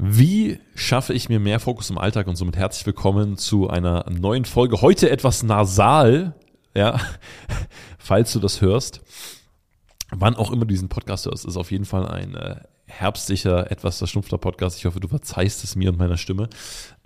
Wie schaffe ich mir mehr Fokus im Alltag und somit herzlich willkommen zu einer neuen Folge. Heute etwas nasal, ja, falls du das hörst. Wann auch immer du diesen Podcast hörst, ist auf jeden Fall ein äh, herbstlicher, etwas verschnupfter Podcast. Ich hoffe, du verzeihst es mir und meiner Stimme.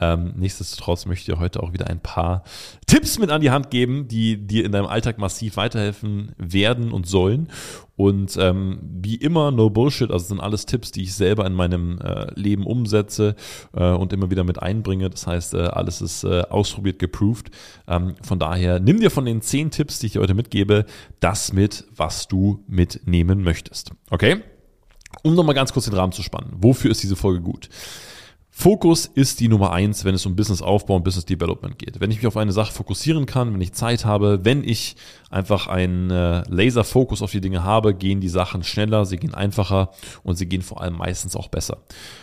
Ähm, nichtsdestotrotz möchte ich dir heute auch wieder ein paar Tipps mit an die Hand geben, die dir in deinem Alltag massiv weiterhelfen werden und sollen. Und ähm, wie immer, no Bullshit, also sind alles Tipps, die ich selber in meinem äh, Leben umsetze äh, und immer wieder mit einbringe. Das heißt, äh, alles ist äh, ausprobiert, geproved. Ähm, von daher, nimm dir von den zehn Tipps, die ich dir heute mitgebe, das mit, was du mitnehmen möchtest. Okay? Um nochmal ganz kurz den Rahmen zu spannen. Wofür ist diese Folge gut? Fokus ist die Nummer eins, wenn es um Businessaufbau und Business Development geht. Wenn ich mich auf eine Sache fokussieren kann, wenn ich Zeit habe, wenn ich einfach einen äh, Laserfokus auf die Dinge habe, gehen die Sachen schneller, sie gehen einfacher und sie gehen vor allem meistens auch besser.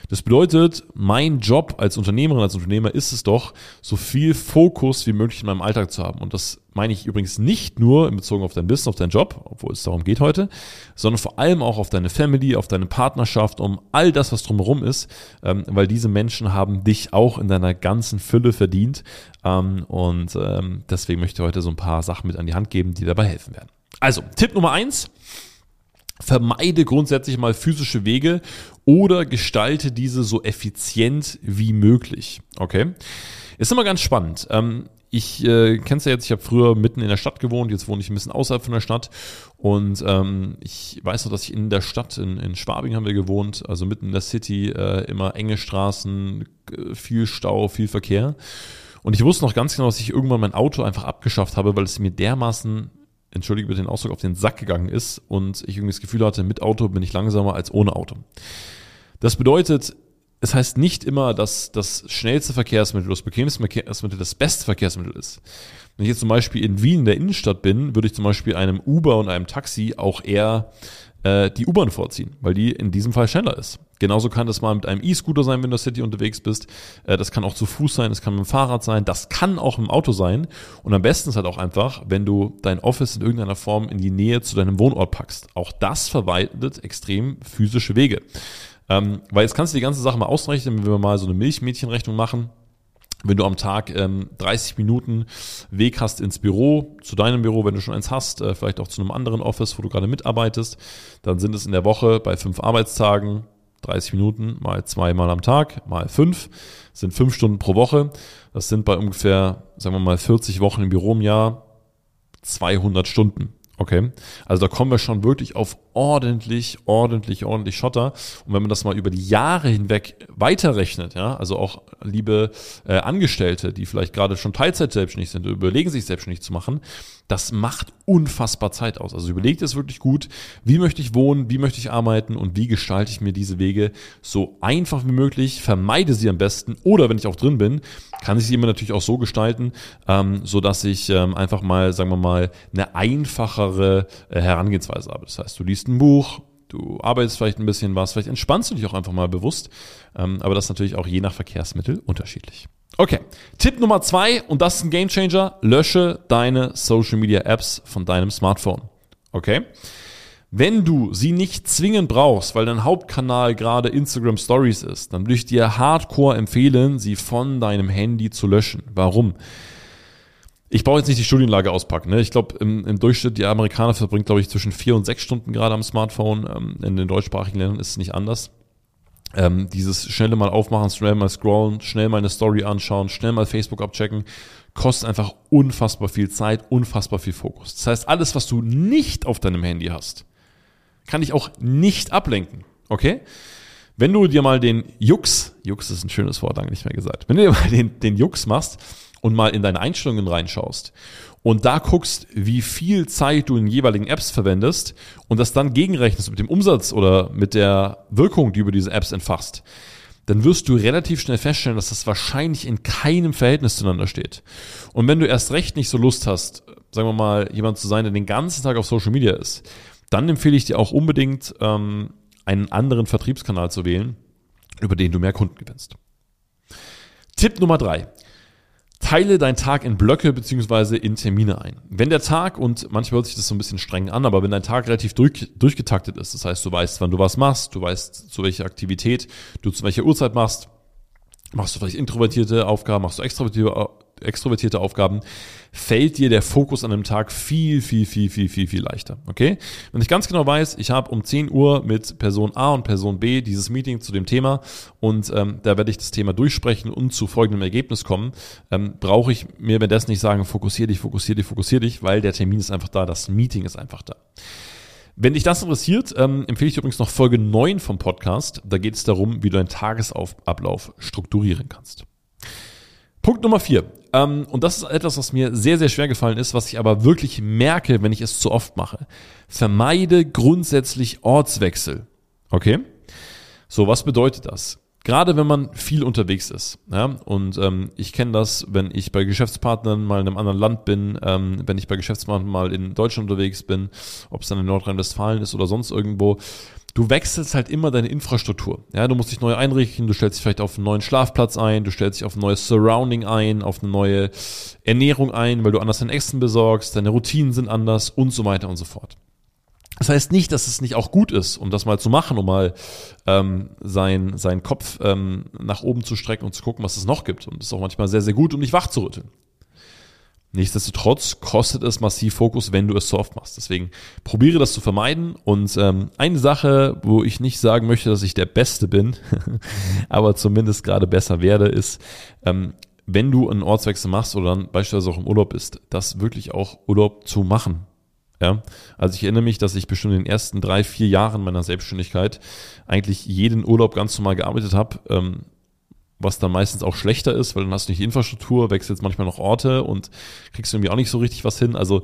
Das bedeutet, mein Job als Unternehmerin, als Unternehmer ist es doch, so viel Fokus wie möglich in meinem Alltag zu haben. Und das meine ich übrigens nicht nur in Bezug auf dein Business, auf deinen Job, obwohl es darum geht heute, sondern vor allem auch auf deine Family, auf deine Partnerschaft, um all das, was drumherum ist, ähm, weil diese Menschen haben dich auch in deiner ganzen Fülle verdient. Ähm, und ähm, deswegen möchte ich heute so ein paar Sachen mit an die Hand geben, die dabei helfen werden. Also, Tipp Nummer eins. Vermeide grundsätzlich mal physische Wege oder gestalte diese so effizient wie möglich. Okay? Ist immer ganz spannend. Ähm, ich äh, kenn's ja jetzt, ich habe früher mitten in der Stadt gewohnt, jetzt wohne ich ein bisschen außerhalb von der Stadt und ähm, ich weiß noch, dass ich in der Stadt, in, in Schwabing haben wir gewohnt, also mitten in der City, äh, immer enge Straßen, viel Stau, viel Verkehr. Und ich wusste noch ganz genau, dass ich irgendwann mein Auto einfach abgeschafft habe, weil es mir dermaßen, entschuldige bitte den Ausdruck, auf den Sack gegangen ist und ich irgendwie das Gefühl hatte, mit Auto bin ich langsamer als ohne Auto. Das bedeutet, es heißt nicht immer, dass das schnellste Verkehrsmittel, das bequemste Verkehrsmittel das beste Verkehrsmittel ist. Wenn ich jetzt zum Beispiel in Wien in der Innenstadt bin, würde ich zum Beispiel einem Uber und einem Taxi auch eher äh, die U-Bahn vorziehen, weil die in diesem Fall schneller ist. Genauso kann das mal mit einem E-Scooter sein, wenn du in der City unterwegs bist. Äh, das kann auch zu Fuß sein, das kann mit dem Fahrrad sein, das kann auch im Auto sein. Und am besten ist halt auch einfach, wenn du dein Office in irgendeiner Form in die Nähe zu deinem Wohnort packst. Auch das verwaltet extrem physische Wege. Ähm, weil jetzt kannst du die ganze Sache mal ausrechnen, wenn wir mal so eine Milchmädchenrechnung machen. Wenn du am Tag ähm, 30 Minuten Weg hast ins Büro, zu deinem Büro, wenn du schon eins hast, äh, vielleicht auch zu einem anderen Office, wo du gerade mitarbeitest, dann sind es in der Woche bei fünf Arbeitstagen 30 Minuten mal zweimal am Tag, mal fünf, sind fünf Stunden pro Woche. Das sind bei ungefähr, sagen wir mal, 40 Wochen im Büro im Jahr 200 Stunden. Okay, also da kommen wir schon wirklich auf ordentlich, ordentlich, ordentlich Schotter. Und wenn man das mal über die Jahre hinweg weiterrechnet, ja, also auch liebe äh, Angestellte, die vielleicht gerade schon Teilzeit selbstständig sind, überlegen sich selbstständig zu machen, das macht unfassbar Zeit aus. Also überlegt es wirklich gut, wie möchte ich wohnen, wie möchte ich arbeiten und wie gestalte ich mir diese Wege so einfach wie möglich, vermeide sie am besten oder wenn ich auch drin bin, kann ich sie immer natürlich auch so gestalten, ähm, so dass ich ähm, einfach mal, sagen wir mal, eine einfachere äh, Herangehensweise habe. Das heißt, du liest ein Buch, du arbeitest vielleicht ein bisschen was, vielleicht entspannst du dich auch einfach mal bewusst, ähm, aber das ist natürlich auch je nach Verkehrsmittel unterschiedlich. Okay, Tipp Nummer zwei, und das ist ein Gamechanger, lösche deine Social Media Apps von deinem Smartphone. Okay? Wenn du sie nicht zwingend brauchst, weil dein Hauptkanal gerade Instagram Stories ist, dann würde ich dir hardcore empfehlen, sie von deinem Handy zu löschen. Warum? Ich brauche jetzt nicht die Studienlage auspacken. Ne? Ich glaube, im, im, Durchschnitt, die Amerikaner verbringen, glaube ich, zwischen vier und sechs Stunden gerade am Smartphone. Ähm, in den deutschsprachigen Ländern ist es nicht anders ähm, dieses schnelle mal aufmachen, schnell mal scrollen, schnell mal eine Story anschauen, schnell mal Facebook abchecken, kostet einfach unfassbar viel Zeit, unfassbar viel Fokus. Das heißt, alles, was du nicht auf deinem Handy hast, kann dich auch nicht ablenken. Okay? Wenn du dir mal den Jux, Jux ist ein schönes Wort, lange nicht mehr gesagt, wenn du dir mal den, den Jux machst und mal in deine Einstellungen reinschaust und da guckst, wie viel Zeit du in jeweiligen Apps verwendest und das dann gegenrechnest mit dem Umsatz oder mit der Wirkung, die über diese Apps entfachst, dann wirst du relativ schnell feststellen, dass das wahrscheinlich in keinem Verhältnis zueinander steht. Und wenn du erst recht nicht so Lust hast, sagen wir mal, jemand zu sein, der den ganzen Tag auf Social Media ist, dann empfehle ich dir auch unbedingt, ähm, einen anderen Vertriebskanal zu wählen, über den du mehr Kunden gewinnst. Tipp Nummer drei. Teile deinen Tag in Blöcke beziehungsweise in Termine ein. Wenn der Tag, und manchmal hört sich das so ein bisschen streng an, aber wenn dein Tag relativ durch, durchgetaktet ist, das heißt, du weißt, wann du was machst, du weißt, zu welcher Aktivität du zu welcher Uhrzeit machst, machst du vielleicht introvertierte Aufgaben, machst du extrovertierte, extrovertierte Aufgaben, fällt dir der Fokus an einem Tag viel, viel, viel, viel, viel, viel leichter. Okay? Wenn ich ganz genau weiß, ich habe um 10 Uhr mit Person A und Person B dieses Meeting zu dem Thema und ähm, da werde ich das Thema durchsprechen und zu folgendem Ergebnis kommen, ähm, brauche ich mir währenddessen nicht sagen, fokussier dich, fokussier dich, fokussier dich, weil der Termin ist einfach da, das Meeting ist einfach da. Wenn dich das interessiert, ähm, empfehle ich übrigens noch Folge 9 vom Podcast. Da geht es darum, wie du deinen Tagesablauf strukturieren kannst. Punkt Nummer 4. Ähm, und das ist etwas, was mir sehr, sehr schwer gefallen ist, was ich aber wirklich merke, wenn ich es zu oft mache. Vermeide grundsätzlich Ortswechsel. Okay? So, was bedeutet das? Gerade wenn man viel unterwegs ist. Ja, und ähm, ich kenne das, wenn ich bei Geschäftspartnern mal in einem anderen Land bin, ähm, wenn ich bei Geschäftspartnern mal in Deutschland unterwegs bin, ob es dann in Nordrhein-Westfalen ist oder sonst irgendwo. Du wechselst halt immer deine Infrastruktur. Ja, du musst dich neu einrichten, du stellst dich vielleicht auf einen neuen Schlafplatz ein, du stellst dich auf ein neues Surrounding ein, auf eine neue Ernährung ein, weil du anders dein Essen besorgst, deine Routinen sind anders und so weiter und so fort. Das heißt nicht, dass es nicht auch gut ist, um das mal zu machen, um mal ähm, sein, seinen Kopf ähm, nach oben zu strecken und zu gucken, was es noch gibt. Und das ist auch manchmal sehr, sehr gut, um dich wach zu rütteln. Nichtsdestotrotz kostet es massiv Fokus, wenn du es so oft machst. Deswegen probiere das zu vermeiden. Und ähm, eine Sache, wo ich nicht sagen möchte, dass ich der Beste bin, aber zumindest gerade besser werde, ist, ähm, wenn du einen Ortswechsel machst oder dann beispielsweise auch im Urlaub bist, das wirklich auch Urlaub zu machen. Ja, also ich erinnere mich, dass ich bestimmt in den ersten drei, vier Jahren meiner Selbstständigkeit eigentlich jeden Urlaub ganz normal gearbeitet habe, ähm, was dann meistens auch schlechter ist, weil dann hast du nicht Infrastruktur, wechselst manchmal noch Orte und kriegst irgendwie auch nicht so richtig was hin. Also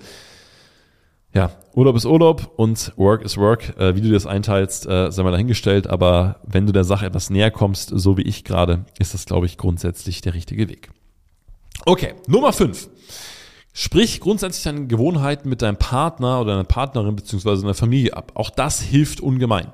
ja, Urlaub ist Urlaub und Work is Work. Äh, wie du das einteilst, äh, sei mal dahingestellt. Aber wenn du der Sache etwas näher kommst, so wie ich gerade, ist das, glaube ich, grundsätzlich der richtige Weg. Okay, Nummer fünf. Sprich grundsätzlich deine Gewohnheiten mit deinem Partner oder deiner Partnerin beziehungsweise deiner Familie ab. Auch das hilft ungemein.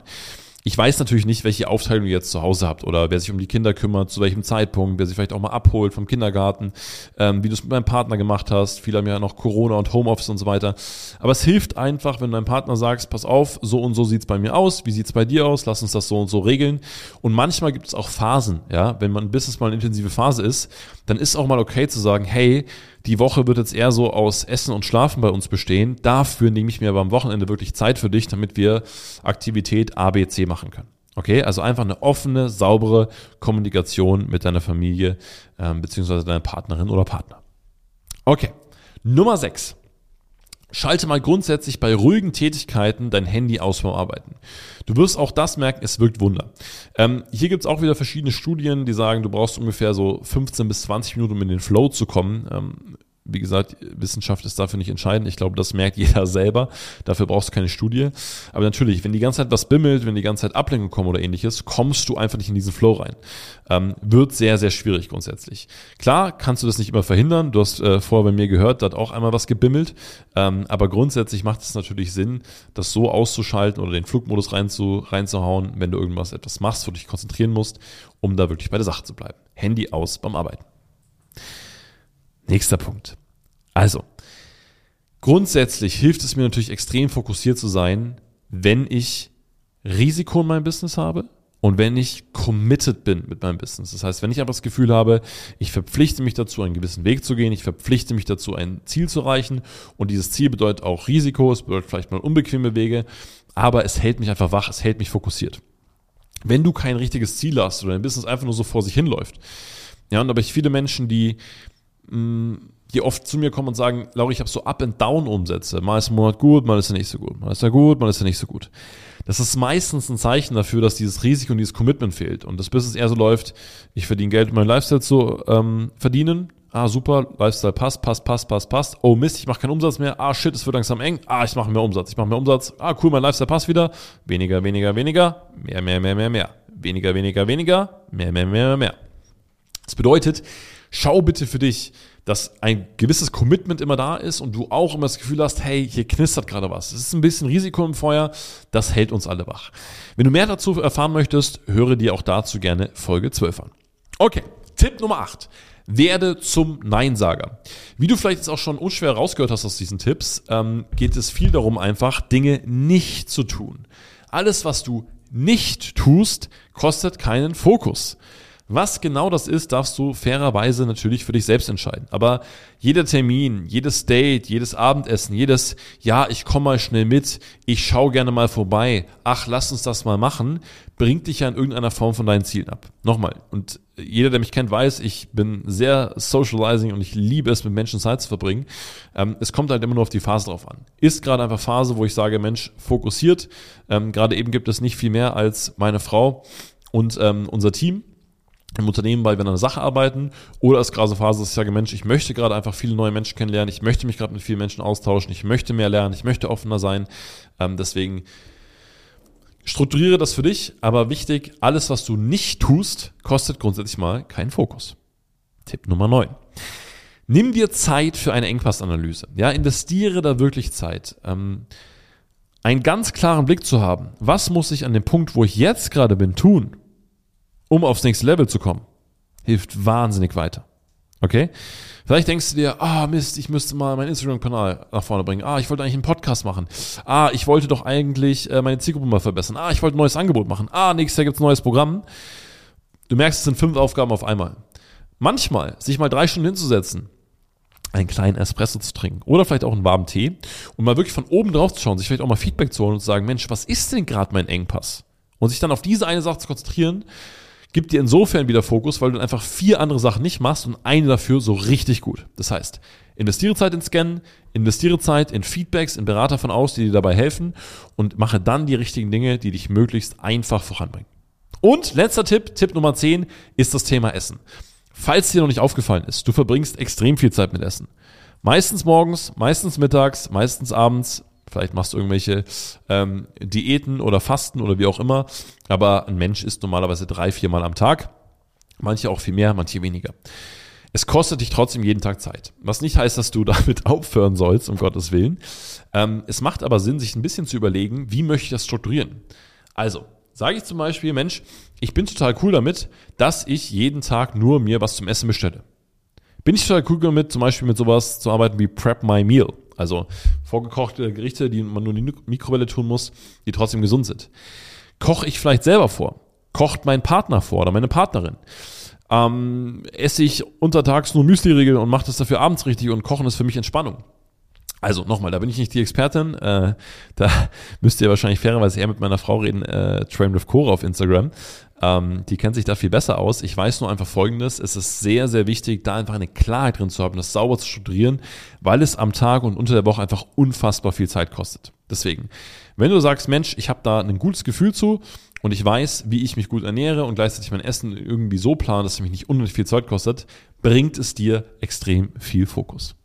Ich weiß natürlich nicht, welche Aufteilung ihr jetzt zu Hause habt oder wer sich um die Kinder kümmert, zu welchem Zeitpunkt, wer sich vielleicht auch mal abholt vom Kindergarten, ähm, wie du es mit deinem Partner gemacht hast. Viele haben ja noch Corona und Homeoffice und so weiter. Aber es hilft einfach, wenn du deinem Partner sagst, pass auf, so und so sieht's bei mir aus, wie sieht's bei dir aus, lass uns das so und so regeln. Und manchmal gibt es auch Phasen, ja, wenn man ein Business mal eine intensive Phase ist, dann ist auch mal okay zu sagen, hey, die Woche wird jetzt eher so aus Essen und Schlafen bei uns bestehen. Dafür nehme ich mir aber am Wochenende wirklich Zeit für dich, damit wir Aktivität A, B, C machen können. Okay, also einfach eine offene, saubere Kommunikation mit deiner Familie ähm, beziehungsweise deiner Partnerin oder Partner. Okay, Nummer 6. Schalte mal grundsätzlich bei ruhigen Tätigkeiten dein Handy aus beim Arbeiten. Du wirst auch das merken, es wirkt Wunder. Ähm, hier gibt's auch wieder verschiedene Studien, die sagen, du brauchst ungefähr so 15 bis 20 Minuten, um in den Flow zu kommen. Ähm, wie gesagt, Wissenschaft ist dafür nicht entscheidend. Ich glaube, das merkt jeder selber. Dafür brauchst du keine Studie. Aber natürlich, wenn die ganze Zeit was bimmelt, wenn die ganze Zeit Ablenkung kommen oder ähnliches, kommst du einfach nicht in diesen Flow rein. Ähm, wird sehr, sehr schwierig grundsätzlich. Klar kannst du das nicht immer verhindern. Du hast äh, vorher bei mir gehört, da hat auch einmal was gebimmelt. Ähm, aber grundsätzlich macht es natürlich Sinn, das so auszuschalten oder den Flugmodus reinzu, reinzuhauen, wenn du irgendwas etwas machst, wo du dich konzentrieren musst, um da wirklich bei der Sache zu bleiben. Handy aus beim Arbeiten. Nächster Punkt. Also, grundsätzlich hilft es mir natürlich extrem fokussiert zu sein, wenn ich Risiko in meinem Business habe und wenn ich committed bin mit meinem Business. Das heißt, wenn ich aber das Gefühl habe, ich verpflichte mich dazu, einen gewissen Weg zu gehen, ich verpflichte mich dazu, ein Ziel zu erreichen und dieses Ziel bedeutet auch Risiko, es bedeutet vielleicht mal unbequeme Wege, aber es hält mich einfach wach, es hält mich fokussiert. Wenn du kein richtiges Ziel hast oder dein Business einfach nur so vor sich hinläuft, ja, und aber ich viele Menschen, die die oft zu mir kommen und sagen, Laura, ich habe so Up-and-Down-Umsätze. Mal ist ein Monat gut, mal ist er nicht so gut. Mal ist er gut, mal ist er nicht so gut. Das ist meistens ein Zeichen dafür, dass dieses Risiko und dieses Commitment fehlt. Und das Business eher so läuft, ich verdiene Geld, um meinen Lifestyle zu ähm, verdienen. Ah, super, Lifestyle passt, passt, passt, passt, passt. Oh Mist, ich mache keinen Umsatz mehr. Ah, shit, es wird langsam eng. Ah, ich mache mehr Umsatz, ich mache mehr Umsatz. Ah, cool, mein Lifestyle passt wieder. Weniger, weniger, weniger. Mehr, mehr, mehr, mehr, mehr. Weniger, weniger, weniger. Mehr, mehr, mehr, mehr, mehr. Das bedeutet, schau bitte für dich, dass ein gewisses Commitment immer da ist und du auch immer das Gefühl hast, hey, hier knistert gerade was. Es ist ein bisschen Risiko im Feuer, das hält uns alle wach. Wenn du mehr dazu erfahren möchtest, höre dir auch dazu gerne Folge 12 an. Okay, Tipp Nummer 8. Werde zum Neinsager. Wie du vielleicht jetzt auch schon unschwer rausgehört hast aus diesen Tipps, ähm, geht es viel darum, einfach Dinge nicht zu tun. Alles, was du nicht tust, kostet keinen Fokus. Was genau das ist, darfst du fairerweise natürlich für dich selbst entscheiden. Aber jeder Termin, jedes Date, jedes Abendessen, jedes Ja, ich komme mal schnell mit, ich schaue gerne mal vorbei, ach, lass uns das mal machen, bringt dich ja in irgendeiner Form von deinen Zielen ab. Nochmal, und jeder, der mich kennt, weiß, ich bin sehr socializing und ich liebe es, mit Menschen Zeit zu verbringen. Ähm, es kommt halt immer nur auf die Phase drauf an. Ist gerade einfach Phase, wo ich sage, Mensch, fokussiert. Ähm, gerade eben gibt es nicht viel mehr als meine Frau und ähm, unser Team im Unternehmen, weil wir an einer Sache arbeiten, oder es gerade so Phase, dass ich sage, Mensch, ich möchte gerade einfach viele neue Menschen kennenlernen, ich möchte mich gerade mit vielen Menschen austauschen, ich möchte mehr lernen, ich möchte offener sein. Ähm, deswegen strukturiere das für dich, aber wichtig, alles, was du nicht tust, kostet grundsätzlich mal keinen Fokus. Tipp Nummer 9. Nimm dir Zeit für eine Engpassanalyse. Ja, investiere da wirklich Zeit. Ähm, einen ganz klaren Blick zu haben. Was muss ich an dem Punkt, wo ich jetzt gerade bin, tun? Um aufs nächste Level zu kommen, hilft wahnsinnig weiter. Okay? Vielleicht denkst du dir, ah Mist, ich müsste mal meinen Instagram-Kanal nach vorne bringen. Ah, ich wollte eigentlich einen Podcast machen. Ah, ich wollte doch eigentlich äh, meine Zielgruppe mal verbessern. Ah, ich wollte ein neues Angebot machen. Ah, nächstes Jahr gibt's ein neues Programm. Du merkst, es sind fünf Aufgaben auf einmal. Manchmal, sich mal drei Stunden hinzusetzen, einen kleinen Espresso zu trinken oder vielleicht auch einen warmen Tee und mal wirklich von oben drauf zu schauen, sich vielleicht auch mal Feedback zu holen und zu sagen, Mensch, was ist denn gerade mein Engpass? Und sich dann auf diese eine Sache zu konzentrieren, gibt dir insofern wieder Fokus, weil du einfach vier andere Sachen nicht machst und eine dafür so richtig gut. Das heißt, investiere Zeit in Scannen, investiere Zeit in Feedbacks, in Berater von aus, die dir dabei helfen und mache dann die richtigen Dinge, die dich möglichst einfach voranbringen. Und letzter Tipp, Tipp Nummer 10, ist das Thema Essen. Falls dir noch nicht aufgefallen ist, du verbringst extrem viel Zeit mit Essen. Meistens morgens, meistens mittags, meistens abends, Vielleicht machst du irgendwelche ähm, Diäten oder Fasten oder wie auch immer. Aber ein Mensch isst normalerweise drei, viermal am Tag. Manche auch viel mehr, manche weniger. Es kostet dich trotzdem jeden Tag Zeit. Was nicht heißt, dass du damit aufhören sollst, um Gottes Willen. Ähm, es macht aber Sinn, sich ein bisschen zu überlegen, wie möchte ich das strukturieren. Also, sage ich zum Beispiel, Mensch, ich bin total cool damit, dass ich jeden Tag nur mir was zum Essen bestelle. Bin ich total cool damit, zum Beispiel mit sowas zu arbeiten wie Prep My Meal. Also vorgekochte Gerichte, die man nur in die Mikrowelle tun muss, die trotzdem gesund sind. Koche ich vielleicht selber vor? Kocht mein Partner vor oder meine Partnerin? Ähm, esse ich untertags nur Müsli-Riegel und mache das dafür abends richtig und Kochen ist für mich Entspannung. Also nochmal, da bin ich nicht die Expertin. Äh, da müsst ihr wahrscheinlich fairerweise eher mit meiner Frau reden, äh, Train with Cora auf Instagram. Ähm, die kennt sich da viel besser aus. Ich weiß nur einfach Folgendes. Es ist sehr, sehr wichtig, da einfach eine Klarheit drin zu haben, das sauber zu strukturieren, weil es am Tag und unter der Woche einfach unfassbar viel Zeit kostet. Deswegen, wenn du sagst, Mensch, ich habe da ein gutes Gefühl zu und ich weiß, wie ich mich gut ernähre und gleichzeitig mein Essen irgendwie so plane, dass es mich nicht unnötig viel Zeit kostet, bringt es dir extrem viel Fokus.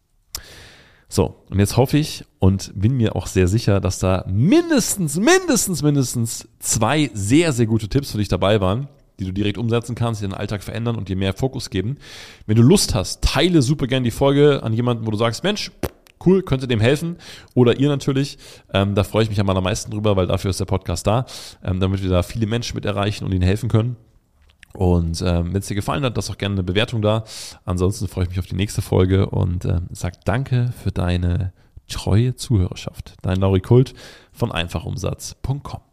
So, und jetzt hoffe ich und bin mir auch sehr sicher, dass da mindestens, mindestens, mindestens zwei sehr, sehr gute Tipps für dich dabei waren, die du direkt umsetzen kannst, die deinen Alltag verändern und dir mehr Fokus geben. Wenn du Lust hast, teile super gerne die Folge an jemanden, wo du sagst, Mensch, cool, könnte dem helfen. Oder ihr natürlich. Ähm, da freue ich mich am allermeisten drüber, weil dafür ist der Podcast da, ähm, damit wir da viele Menschen mit erreichen und ihnen helfen können. Und ähm, wenn es dir gefallen hat, lass auch gerne eine Bewertung da. Ansonsten freue ich mich auf die nächste Folge und äh, sag danke für deine treue Zuhörerschaft. Dein Lauri Kult von einfachumsatz.com.